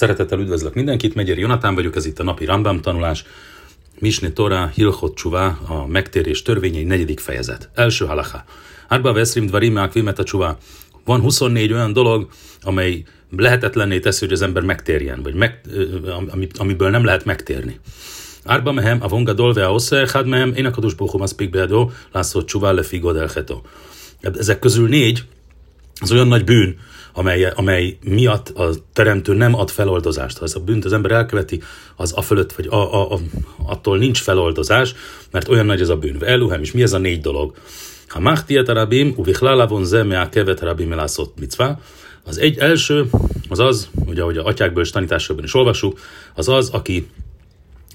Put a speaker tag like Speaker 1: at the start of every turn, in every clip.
Speaker 1: Szeretettel üdvözlök mindenkit, Megyeri Jonatán vagyok, ez itt a napi Rambam tanulás. Misni Torah, Hilchot Csuvá, a megtérés törvényei negyedik fejezet. Első halacha. Árba veszrim dvarim akvimet a csuvá. Van 24 olyan dolog, amely lehetetlenné teszi, hogy az ember megtérjen, vagy meg, amiből nem lehet megtérni. Árba mehem, a vonga dolve a osze, hát mehem, én a kadus bochum az pikbeadó, lászló csuvá le figod elhetó. Ezek közül négy, az olyan nagy bűn, amely, amely miatt a teremtő nem ad feloldozást. Ha ez a bűnt az ember elköveti, az a fölött, vagy a, a, a, attól nincs feloldozás, mert olyan nagy ez a bűn. Eluhem, és mi ez a négy dolog? Ha machtiet arabim, uvichlala von ze kevet arabim elászott micvá, az egy első, az az, ugye ahogy a atyákból és tanításokban is olvasjuk, az az, aki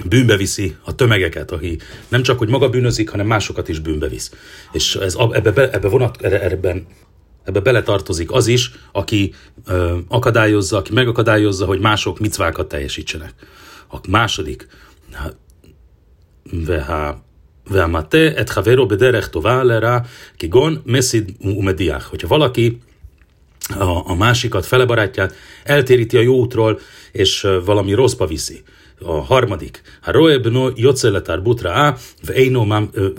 Speaker 1: bűnbe viszi a tömegeket, aki nem csak, hogy maga bűnözik, hanem másokat is bűnbe visz. És ez, ebbe, ebbe vonat, ebben Ebbe beletartozik az is, aki ö, akadályozza, aki megakadályozza, hogy mások micvákat teljesítsenek. A második, hát, veha veamate et havero bederech tová lerá kigon mesid umediach. Hogyha valaki a, a másikat, fele barátját eltéríti a jó útról, és valami rosszba viszi. A harmadik. Ha roebno joceletár butra a,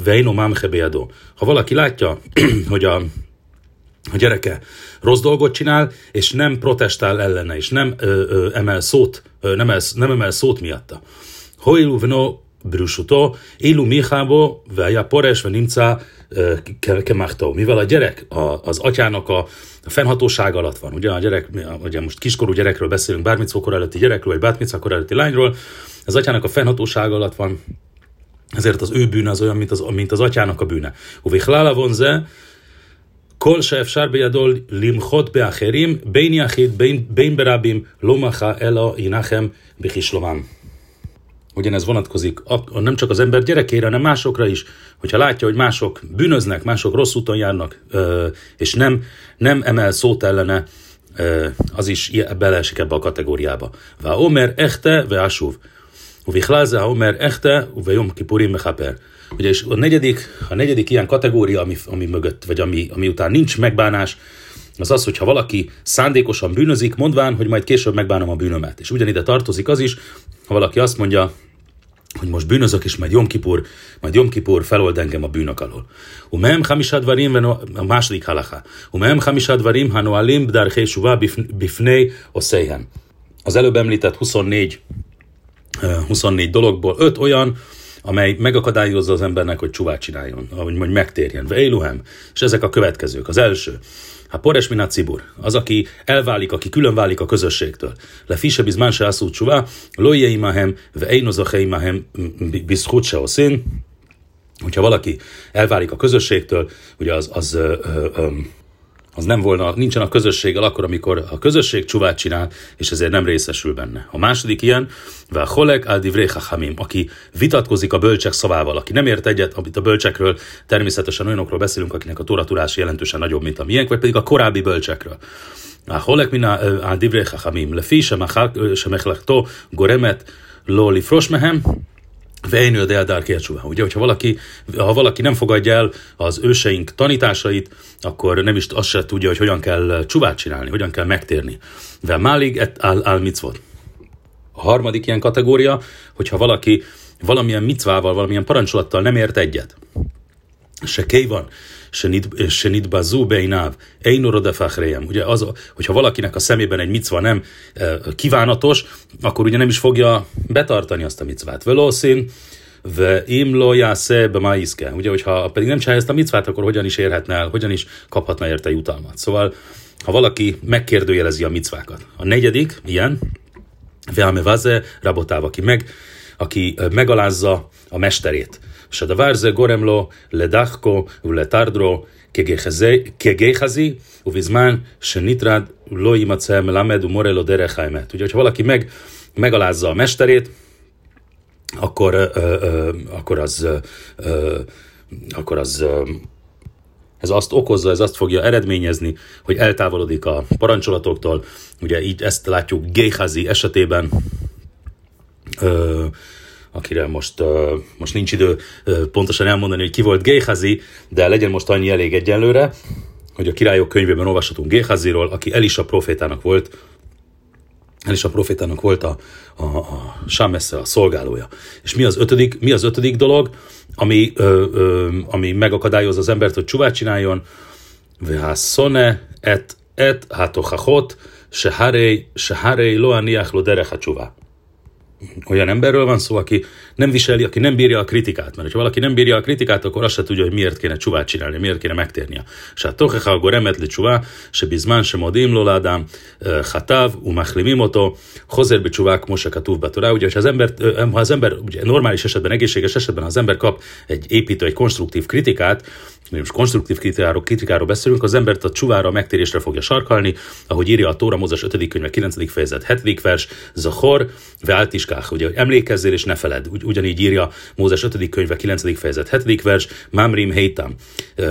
Speaker 1: veinomám hebeadó. Ha valaki látja, hogy a a gyereke rossz dolgot csinál, és nem protestál ellene, és nem ö, ö, emel szót, ö, nem, el, nem emel szót miatta. Hoilu vno brusutó, élu michábo, veja pores, ve nimca kemachtó. Mivel a gyerek a, az atyának a, a fennhatóság alatt van, ugye a gyerek, ugye most kiskorú gyerekről beszélünk, bármicókor előtti gyerekről, vagy bármicókor előtti lányról, az atyának a fennhatóság alatt van, ezért az ő bűne az olyan, mint az, mint az atyának a bűne. Uvichlala vonze, כל שאפשר בידו למחות באחרים, בין יחיד, בין, בין ברבים, לא מחה, אלא ינחם בכישלומם. Ugyanez vonatkozik nem csak az ember gyerekére, hanem másokra is. Hogyha látja, hogy mások bűnöznek, mások rossz úton járnak, és nem, nem emel szót ellene, az is beleesik ebbe a kategóriába. Va omer echte, ve asuv. Uvichlálze omer echte, ve jom kipurim mechaper. Ugye, és a negyedik, a negyedik ilyen kategória, ami, ami mögött, vagy ami, ami után nincs megbánás, az az, hogyha valaki szándékosan bűnözik, mondván, hogy majd később megbánom a bűnömet. És ugyanide tartozik az is, ha valaki azt mondja, hogy most bűnözök, és majd Jom Kipur, majd Jom Kipur felold engem a bűnök alól. Umehem hamisad varim, a második halacha. Umehem hamisad varim, hanoalim, bdarché suva, bifnei, oszeihem. Az előbb említett 24, 24 dologból 5 olyan, amely megakadályozza az embernek, hogy csuvát csináljon, hogy mondj megtérjen. Veiluhem. És ezek a következők. Az első. Hát Pores minat cibur, az, aki elválik, aki külön válik a közösségtől. Le fise bizmán se asszú csuvá, loje imahem, ve einozache imahem, bizchut se. Hogyha valaki elválik a közösségtől, ugye az, az ö, ö, ö, az nem volna, nincsen a közösséggel akkor, amikor a közösség csuvát csinál, és ezért nem részesül benne. A második ilyen, a holek al hamim, aki vitatkozik a bölcsek szavával, aki nem ért egyet, amit a bölcsekről, természetesen olyanokról beszélünk, akinek a tóratudás jelentősen nagyobb, mint a miénk, vagy pedig a korábbi bölcsekről. A holek mina a hamim, le fi semechlaktó goremet lo lifros mehem, Vejnő de Eldár Ugye, hogyha valaki, ha valaki nem fogadja el az őseink tanításait, akkor nem is azt se tudja, hogy hogyan kell csuvát csinálni, hogyan kell megtérni. Ve málig et al, al mitzvot. A harmadik ilyen kategória, hogyha valaki valamilyen micvával, valamilyen parancsolattal nem ért egyet, se kéj van, se nitbazú beináv, einorode fachrejem. Ugye az, hogyha valakinek a szemében egy micva nem e, kívánatos, akkor ugye nem is fogja betartani azt a micvát. Velószín, ve imlo jásze be máiszke. Ugye, hogyha pedig nem csinálja ezt a micvát, akkor hogyan is érhetne el, hogyan is kaphatna érte jutalmat. Szóval, ha valaki megkérdőjelezi a micvákat. A negyedik, ilyen, Veame vaze rabotáv, aki, meg, aki megalázza a mesterét. שהדבר זה גורם לו לדחקו ולתרדרו כגחזי, ובזמן שניטרד לא יימצא מלמד ומורה לו דרך האמת. Ugye, hogyha valaki meg, megalázza a mesterét, akkor, ö, ö, akkor az, ö, ö, akkor az ö, ez azt okozza, ez azt fogja eredményezni, hogy eltávolodik a parancsolatoktól. Ugye így ezt látjuk Géhazi esetében, ö, akire most, most nincs idő pontosan elmondani, hogy ki volt Géhazi, de legyen most annyi elég egyenlőre, hogy a királyok könyvében olvashatunk Géhaziról, aki Elisa profétának volt a profétának volt a, a, a Sámessze, a szolgálója. És mi az ötödik, mi az ötödik dolog, ami, ö, ö, ami megakadályozza az embert, hogy csuvát csináljon? Vhászone et, et hátochachot, se harei, se harei lo derech a olyan emberről van szó, aki nem viseli, aki nem bírja a kritikát. Mert ha valaki nem bírja a kritikát, akkor azt se tudja, hogy miért kéne csuvát csinálni, miért kéne megtérnia. Se tochecha goremet le csuvá, se bizmán se modim loládám, hatav, umachlimim oto, hozer be csuvák mosekatúv betorá. Ugye, ha az ember, ha az ember ugye, normális esetben, egészséges esetben, ha az ember kap egy építő, egy konstruktív kritikát, most konstruktív kritikáról, kritikáról beszélünk, az embert a csuvára, a megtérésre fogja sarkalni, ahogy írja a Tóra Mózes 5. könyve 9. fejezet 7. vers, Zahor, Mikach, ugye, hogy emlékezzél és ne feled. Ugy, ugyanígy írja Mózes 5. könyve 9. fejezet 7. vers, Mamrim Heitam.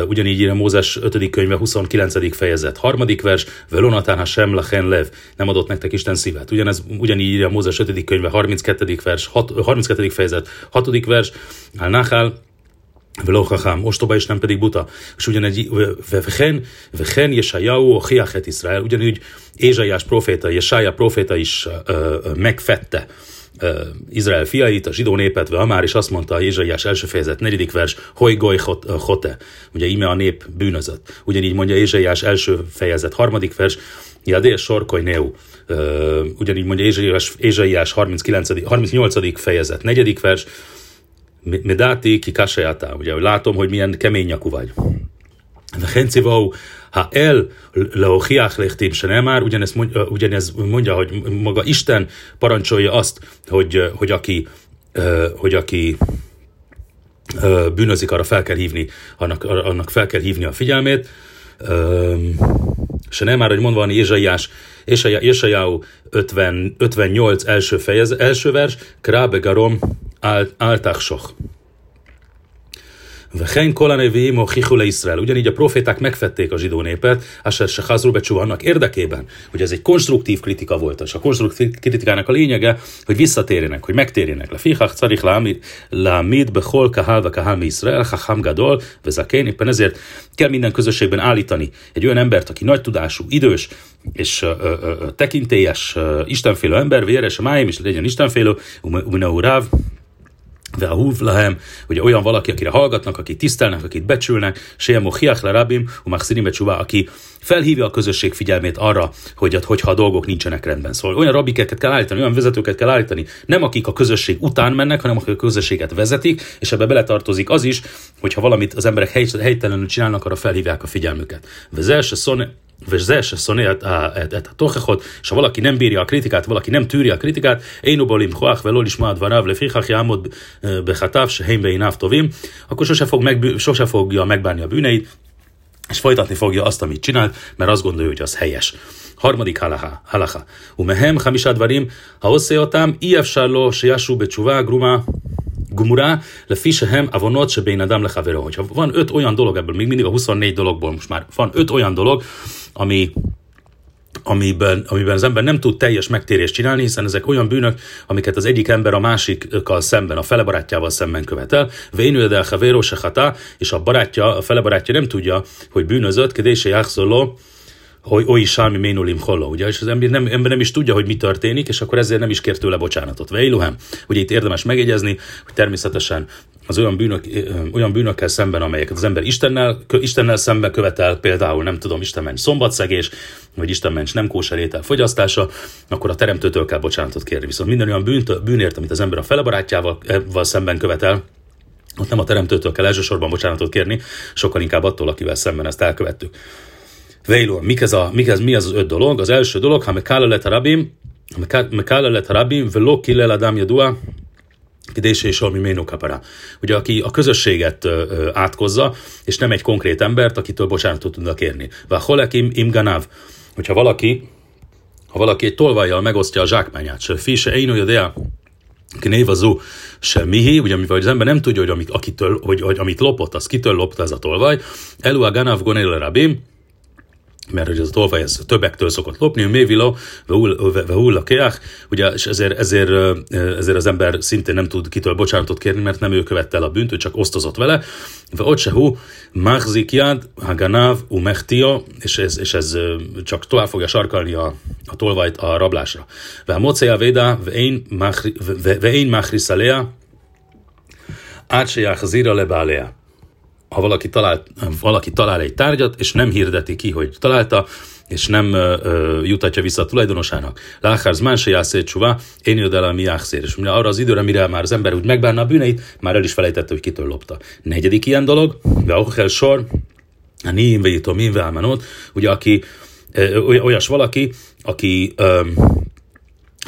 Speaker 1: Ugyanígy írja Mózes 5. könyve 29. fejezet 3. vers, Velonatán Hashem Lachen Lev. Nem adott nektek Isten szívet. Ugyanez, ugyanígy írja Mózes 5. könyve 32. vers, 6, 32. fejezet 6. vers, Al-Nachal, Velochachám, ostoba és nem pedig buta. És ugyanegy, vechen, vechen Jesajahu, Ochiachet Izrael, ugyanúgy Ézsaiás proféta, Jesaja proféta is ö, ö, megfette Izrael fiait, a zsidó népet, ve már is azt mondta a Ézsaiás első fejezet negyedik vers, hogy goly hote, ugye ime a nép bűnözött. Ugyanígy mondja Ézsaiás első fejezet harmadik vers, Jadél sorkoly neu. Ugyanígy mondja Ézsaiás, Ézsaiás 39, 38. fejezet negyedik vers, Medáti ki kasajátá, ugye, látom, hogy milyen kemény nyakú vagy. וכן ציווהו האל להוכיח לכתים שנאמר, ugyanez mondja, ugyanez mondja, hogy maga Isten parancsolja azt, hogy, hogy aki, hogy aki bűnözik, arra fel kell hívni, annak, annak fel kell hívni a figyelmét. Se nem már, hogy mondva van Ézsaiás, Ézsaiáú 50, 58 első, fejez, első vers, Krábe Garom áltachsoch. Vechen kolanevim ochichu le Izrael. Ugyanígy a proféták megfették a zsidó népet, Asher Shechazru Becsú annak érdekében, hogy ez egy konstruktív kritika volt, és a konstruktív kritikának a lényege, hogy visszatérjenek, hogy megtérjenek. Le fichach carich lámid bechol kahal ve kahal mi Izrael, chacham gadol, vezakén, éppen ezért kell minden közösségben állítani egy olyan embert, aki nagy tudású, idős, és uh, uh, tekintélyes, uh, istenfélő ember, véres, a máim, és legyen istenfélő, uminau ráv, húv lahem, ugye olyan valaki, akire hallgatnak, akit tisztelnek, akit becsülnek, Sejemo Hiach le Rabim, Umachszinim aki felhívja a közösség figyelmét arra, hogy hogyha a dolgok nincsenek rendben. Szóval olyan rabikeket kell állítani, olyan vezetőket kell állítani, nem akik a közösség után mennek, hanem akik a közösséget vezetik, és ebbe beletartozik az is, hogyha valamit az emberek helytelenül csinálnak, arra felhívják a figyelmüket. Vezelse וזה ששונא את, את, את התוכחות, ha valaki nem bírja a kritikát, valaki nem tűri a kritikát, én uból imchoach veló לשמוע דבריו, לפיכך יעמוד בחטאיו שהם בעיניו טובים, akkor sose, fog meg, sose fogja megbánni a bűneit, és folytatni fogja azt, amit csinált, mert azt gondolja, hogy az helyes. harmadik halacha, halacha. ומהם חמישה דברים, העושה אותם, אי אפשר לו שישו בתשובה Gumura, lefi sehem avonot sebén adam lechaveron. Hogyha van öt olyan dolog ebből, még mindig a 24 dologból most már van öt olyan dolog, ami amiben, amiben az ember nem tud teljes megtérést csinálni, hiszen ezek olyan bűnök, amiket az egyik ember a másikkal szemben, a felebarátjával szemben követel. Vénül de havero és a barátja, a felebarátja nem tudja, hogy bűnözött, kedése játszoló, oly sámi ménulim holló, ugye, és az ember nem, ember nem is tudja, hogy mi történik, és akkor ezért nem is kér tőle bocsánatot. Veiluhem, ugye itt érdemes megjegyezni, hogy természetesen az olyan, bűnök, olyan bűnökkel szemben, amelyeket az ember Istennel, Istennel szemben követel, például nem tudom, Isten mencs szombatszegés, vagy Isten mencs nem kóserétel fogyasztása, akkor a teremtőtől kell bocsánatot kérni. Viszont minden olyan bűnt, bűnért, amit az ember a felebarátjával szemben követel, ott nem a teremtőtől kell elsősorban bocsánatot kérni, sokkal inkább attól, akivel szemben ezt elkövettük. Veilor, mik ez a, mik ez, mi az az öt dolog? Az első dolog, ha mekála lett rabim, mekála lett rabim, velo killel adam jadua, Kidése és Almi Ménokapara. Ugye, aki a közösséget ö, ö, átkozza, és nem egy konkrét embert, akitől bocsánatot tudnak kérni. Vá holekim im ganav. Hogyha valaki, ha valaki egy tolvajjal megosztja a zsákmányát, se fi se olyan Knévazó semmihi, ugye mivel az ember nem tudja, hogy amit, akitől, hogy, hogy amit lopott, az kitől lopta ez a tolvaj. Elu a ganav gonel rabim, mert hogy az a tolvaj ez többektől szokott lopni, mévilo, vehulla keach, ugye, és ezért, ezért, ezért, az ember szintén nem tud kitől bocsánatot kérni, mert nem ő követte el a bűnt, ő csak osztozott vele. Ve ott se hú, haganav, umechtia, és ez, és ez csak tovább fogja sarkalni a, a tolvajt a rablásra. Ve a mocea véda, ve én machriszalea, át se zira lebálea ha valaki talál, valaki talál egy tárgyat, és nem hirdeti ki, hogy találta, és nem ö, ö, jutatja vissza a tulajdonosának. Láhárz más se jászétsuvá, én a mi És arra az időre, mire már az ember úgy megbánna a bűneit, már el is felejtette, hogy kitől lopta. Negyedik ilyen dolog, Veochel sor, a Niim Veitom Invelmanot, ugye aki ö, olyas valaki, aki ö,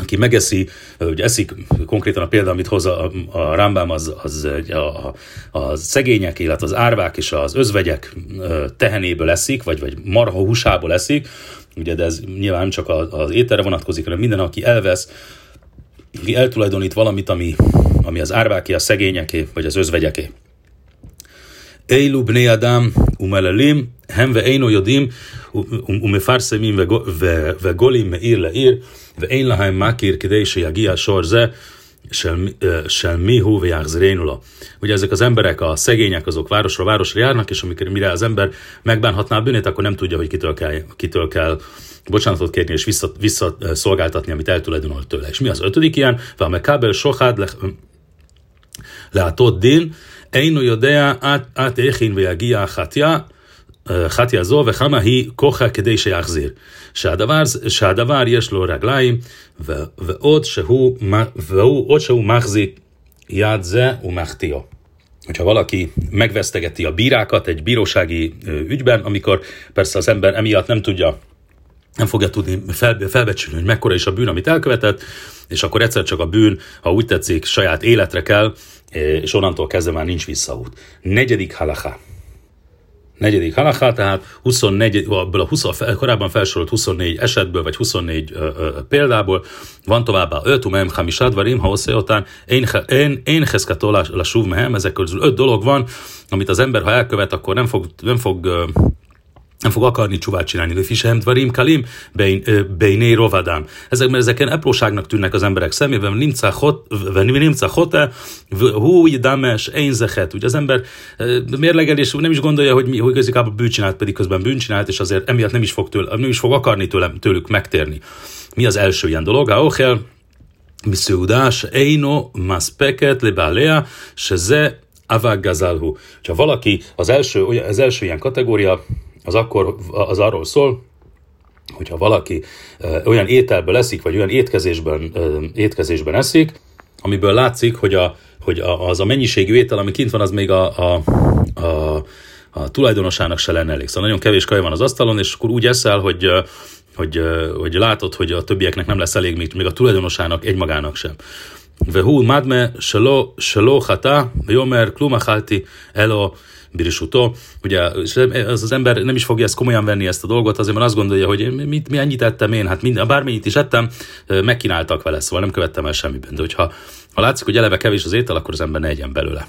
Speaker 1: aki megeszi, hogy eszik, konkrétan a példa, amit hoz a, a Rambám, az, az a, a szegények, illetve az árvák és az özvegyek tehenéből eszik, vagy, vagy marha húsából eszik, ugye, de ez nyilván csak az ételre vonatkozik, hanem minden, aki elvesz, aki eltulajdonít valamit, ami, ami az árváké, a szegényeké, vagy az özvegyeké. Eilu bnei adam umelelim, hem ve eino umefarsemim ve golim meir leir, ואין להם מכיר כדי שיגיע שור זה של, של mihu ויחזרנו Ugye ezek az emberek, a szegények, azok városra városra járnak, és amikor mire az ember megbánhatná a bűnét, akkor nem tudja, hogy kitől kell, kitől kell bocsánatot kérni és vissza, visszaszolgáltatni, amit eltulajdonolt tőle. És mi az ötödik ilyen? Váme kábel sohád le, להטות דין, אינו יודע עד איך ויגיע החטיה חטיה זו וכמה היא כוחה כדי שיחזיר. שהדבר, שהדבר יש לו רגליים, ועוד שהוא, והוא, עוד שהוא מחזיק יד זה ומחטיאו. hogyha valaki megvesztegeti a bírákat egy bírósági ügyben, amikor persze az ember emiatt nem tudja, nem fogja tudni fel, felbecsülni, hogy mekkora is a bűn, amit elkövetett, és akkor egyszer csak a bűn, ha úgy tetszik, saját életre kell, és onnantól kezdve már nincs visszaút. Negyedik halacha negyedik halaká, tehát 24, abból a 20, korábban felsorolt 24 esetből, vagy 24 ö, ö, példából, van továbbá 5 umem hamisad varim, ha után én, én, én heszkató la suv mehem, ezek közül 5 dolog van, amit az ember, ha elkövet, akkor nem fog, nem fog nem fog akarni csúvát csinálni, Lifi sem dvarim kalim beiné rovadám. Ezek, mert ezeken apróságnak tűnnek az emberek szemében, nimca hot, nimca hote, hú, dames, én zehet. Ugye az ember mérlegelés nem is gondolja, hogy, mi, hogy igazából bűncsinált, pedig közben bűncsinált, és azért emiatt nem is fog, tőle, nem is fog akarni tőlem, tőlük megtérni. Mi az első ilyen dolog? Ahogy ochel, miszeudás, eino, maspeket, lebálea, se ze, avag gazalhu. Ha valaki az első, az első ilyen kategória, az akkor az arról szól, hogyha valaki olyan ételből eszik, vagy olyan étkezésben, étkezésben eszik, amiből látszik, hogy, a, hogy az a mennyiségű étel, ami kint van, az még a, a, a, a tulajdonosának se lenne elég. Szóval nagyon kevés kaj van az asztalon, és akkor úgy eszel, hogy hogy, hogy látod, hogy a többieknek nem lesz elég, még, még a tulajdonosának egymagának sem. Vehu madme shelo shelo hata, yomer klumachalti elo birisutó. Ugye az, az ember nem is fogja ezt komolyan venni ezt a dolgot, azért mert azt gondolja, hogy mit, mi ennyit ettem én, hát mind, bármennyit is ettem, megkínáltak vele, szóval nem követtem el semmiben. De hogyha ha látszik, hogy eleve kevés az étel, akkor az ember ne egyen belőle.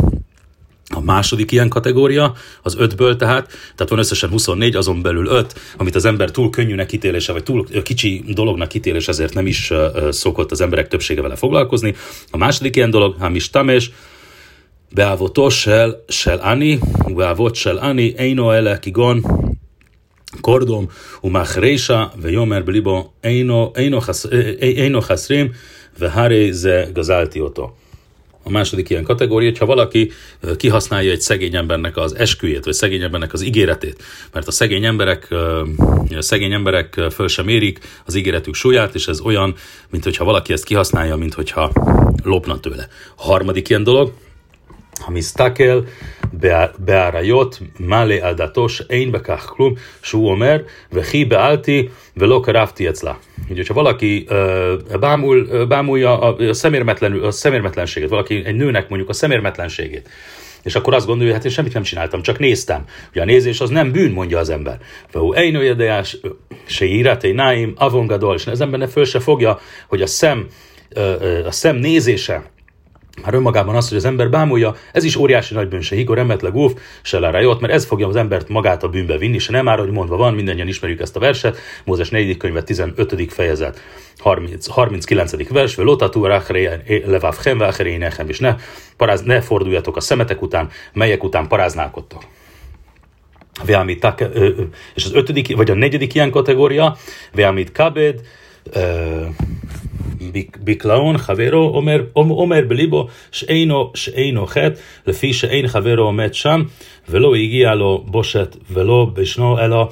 Speaker 1: A második ilyen kategória, az ötből tehát, tehát van összesen 24, azon belül 5, amit az ember túl könnyűnek ítélése, vagy túl kicsi dolognak ítélés, ezért nem is szokott az emberek többsége vele foglalkozni. A második ilyen dolog, hamis tamés, באהבותו של, של אני, ובאהבות של אני, אינו אלה כגון קורדום ומחרישה, ויאמר בליבו, אינו, אינו, חס, אינו חסרים, והרי זה גזלתי אותו. A második ilyen kategória, hogyha valaki kihasználja egy szegény embernek az esküjét, vagy szegény embernek az ígéretét, mert a szegény emberek, a szegény emberek föl sem érik az ígéretük súlyát, és ez olyan, mint hogyha valaki ezt kihasználja, mint hogyha lopna tőle. A harmadik ilyen dolog, המסתכל באריות מלא על דתו שאין בכך כלום, שהוא אומר, וכי בעלתי ולא קרבתי אצלה. Ugye, ha valaki uh, bámul, uh, bámulja a, a, szemérmetlen, a szemérmetlenséget, valaki egy nőnek mondjuk a szemérmetlenségét, és akkor azt gondolja, hogy hát én semmit nem csináltam, csak néztem. Ugye a nézés az nem bűn, mondja az ember. Vahú ejnőjedejás, se íratei náim, avongadol, és az ember ne föl se fogja, hogy a szem, a szem nézése, már önmagában az, hogy az ember bámulja, ez is óriási nagy bűn, se higor, emetleg óv, se jót, mert ez fogja az embert magát a bűnbe vinni, se nem már, hogy mondva van, mindannyian ismerjük ezt a verset, Mózes 4. könyve 15. fejezet, 30, 39. vers, Lotatu levav hem, és ne, paráz, ne forduljatok a szemetek után, melyek után paráználkodtok. És az ötödik, vagy a negyedik ilyen kategória, Veamit kabed, בקלאון חברו אומר, אומר בליבו שאינו, שאינו חטא לפי שאין חברו עומד שם ולא הגיע לו בושת ולא בשנו אלא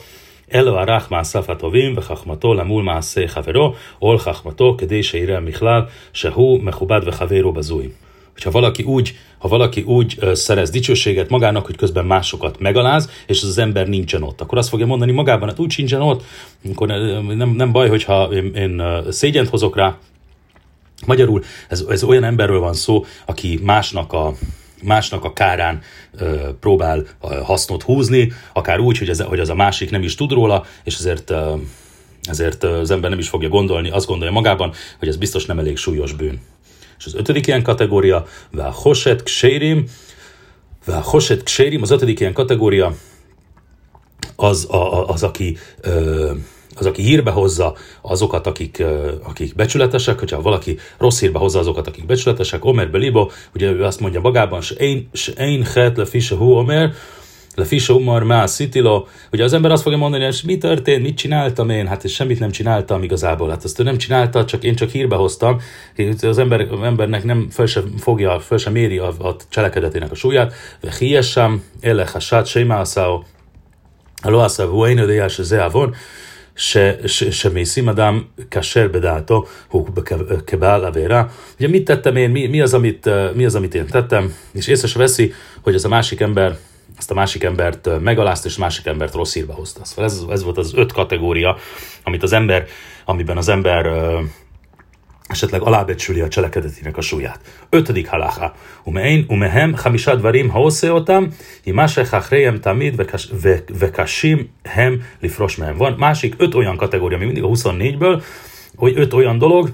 Speaker 1: אלו ערך מעשיו הטובים וחכמתו למול מעשה חברו, או חכמתו כדי שיראה מכלל שהוא מכובד וחברו בזוי. hogyha valaki úgy, ha valaki úgy uh, szerez dicsőséget magának, hogy közben másokat megaláz, és az, az ember nincsen ott, akkor azt fogja mondani magában, hát úgy sincsen ott, akkor nem, nem baj, hogyha én, én szégyent hozok rá, Magyarul ez, ez olyan emberről van szó, aki másnak a, másnak a kárán ö, próbál ö, hasznot húzni, akár úgy, hogy, ez, hogy az a másik nem is tud róla, és ezért, ö, ezért az ember nem is fogja gondolni, azt gondolja magában, hogy ez biztos nem elég súlyos bűn. És az ötödik ilyen kategória, Vel Hoset Kshérim, Vel Hoset Kshérim, az ötödik ilyen kategória, az, a, az aki ö, az, aki hírbe hozza azokat, akik, akik becsületesek, hogyha valaki rossz hírbe hozza azokat, akik becsületesek, Omer Belibo, ugye ő azt mondja magában, se én, se én het le fise hu Omer, le fise umar má szitilo, ugye az ember azt fogja mondani, hogy mi történt, mit csináltam én, hát semmit nem csináltam igazából, hát azt ő nem csinálta, csak én csak hírbe hoztam, az ember, embernek nem fel sem fogja, fel sem méri a, a cselekedetének a súlyát, ve hiesem, ele hasát, sémászáó, a loászá, én ödéjás, semészi, adám kasser bedálta, hókba kebál avérá. Ugye mit tettem én, mi, mi, az, amit, mi az, amit én tettem, és észre se veszi, hogy az a másik ember azt a másik embert megalázt, és a másik embert rossz hírbe hozta. Szóval ez, ez volt az öt kategória, amit az ember, amiben az ember esetleg alábecsüli a cselekedetének a súlyát. Ötödik halacha. Umein, umehem, hamisad varim, ha oszeotam, imásek hachrejem tamid, vekashim hem lifros. Van másik öt olyan kategória, ami mindig a 24-ből, hogy öt olyan dolog,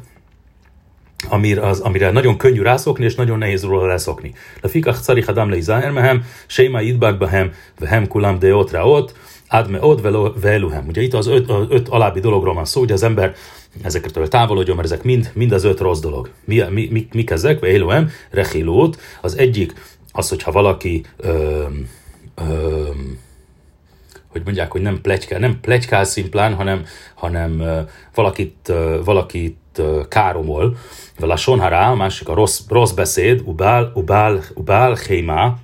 Speaker 1: amire, az, amire nagyon könnyű rászokni, és nagyon nehéz róla leszokni. Le fikach carich adam le izaher mehem, séma idbak behem, vehem kulam deot raot, adme od veluhem. Ugye itt az öt, az öt alábbi dologról van szó, hogy az ember ezekről távolodjon, mert ezek mind, mind az öt rossz dolog. Mi, mi, mi, mik ezek? Veluhem, rechilót. Az egyik az, hogyha valaki ö, ö, hogy mondják, hogy nem plegykál, nem plegykál szimplán, hanem, hanem valakit, valakit káromol. Vele a sonhará, a másik a rossz, rossz beszéd, ubál, ubál, ubál, hémá,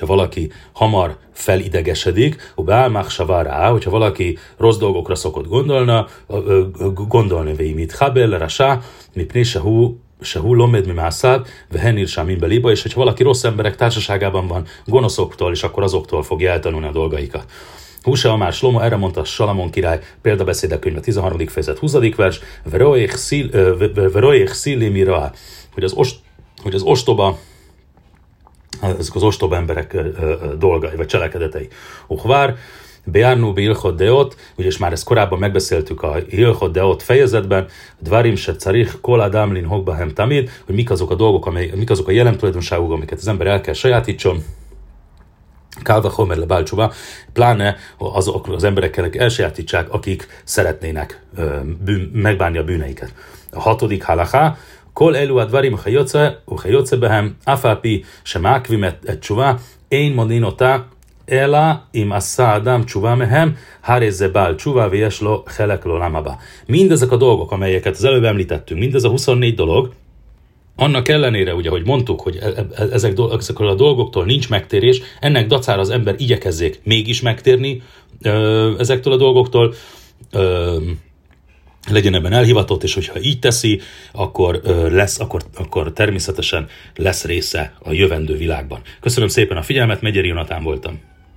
Speaker 1: ha valaki hamar felidegesedik, rá, hogyha valaki rossz dolgokra szokott gondolna, gondolni véimit. Habel, rasá, mi présehu, sehu lomed mi mászád, vehenir sámin beliba, és hogyha valaki rossz emberek társaságában van, gonoszoktól, és akkor azoktól fogja eltanulni a dolgaikat. Húsa Amár Slomo, erre mondta Salamon király, példabeszédek könyve 13. fejezet 20. vers, Veroéch Szilli hogy az, ost, hogy az ostoba ezek az ostoba emberek dolgai, vagy cselekedetei. Uchvár, Beárnú Bilchot Deot, és már ezt korábban megbeszéltük a Hilchot Deot fejezetben, Dvarim se carich, kol adamlin hokbahem tamid, hogy mik azok a dolgok, amely, mik azok a jelen tulajdonságok, amiket az ember el kell sajátítson, Kálva Homer le Bálcsúva, pláne azok az emberekkel elsajátítsák, akik szeretnének bűn, megbánni a bűneiket. A hatodik halaká, כל אלו הדברים וכיוצא, וכיוצא בהם, אף על פי שמעכבים את, את תשובה, אין מודין אותה, אלא אם עשה אדם תשובה מהם, הרי זה בעל תשובה ויש לו חלק לעולם הבא. Mindezek a dolgok, amelyeket az előbb említettünk, mindez a 24 dolog, annak ellenére, ugye, hogy mondtuk, hogy e- e- ezek, ezekről a dolgoktól nincs megtérés, ennek dacára az ember igyekezzék mégis megtérni ö, ezektől a dolgoktól, ö, legyen ebben elhivatott, és hogyha így teszi, akkor lesz, akkor, akkor természetesen lesz része a jövendő világban. Köszönöm szépen a figyelmet, Megyeri Jonatán voltam.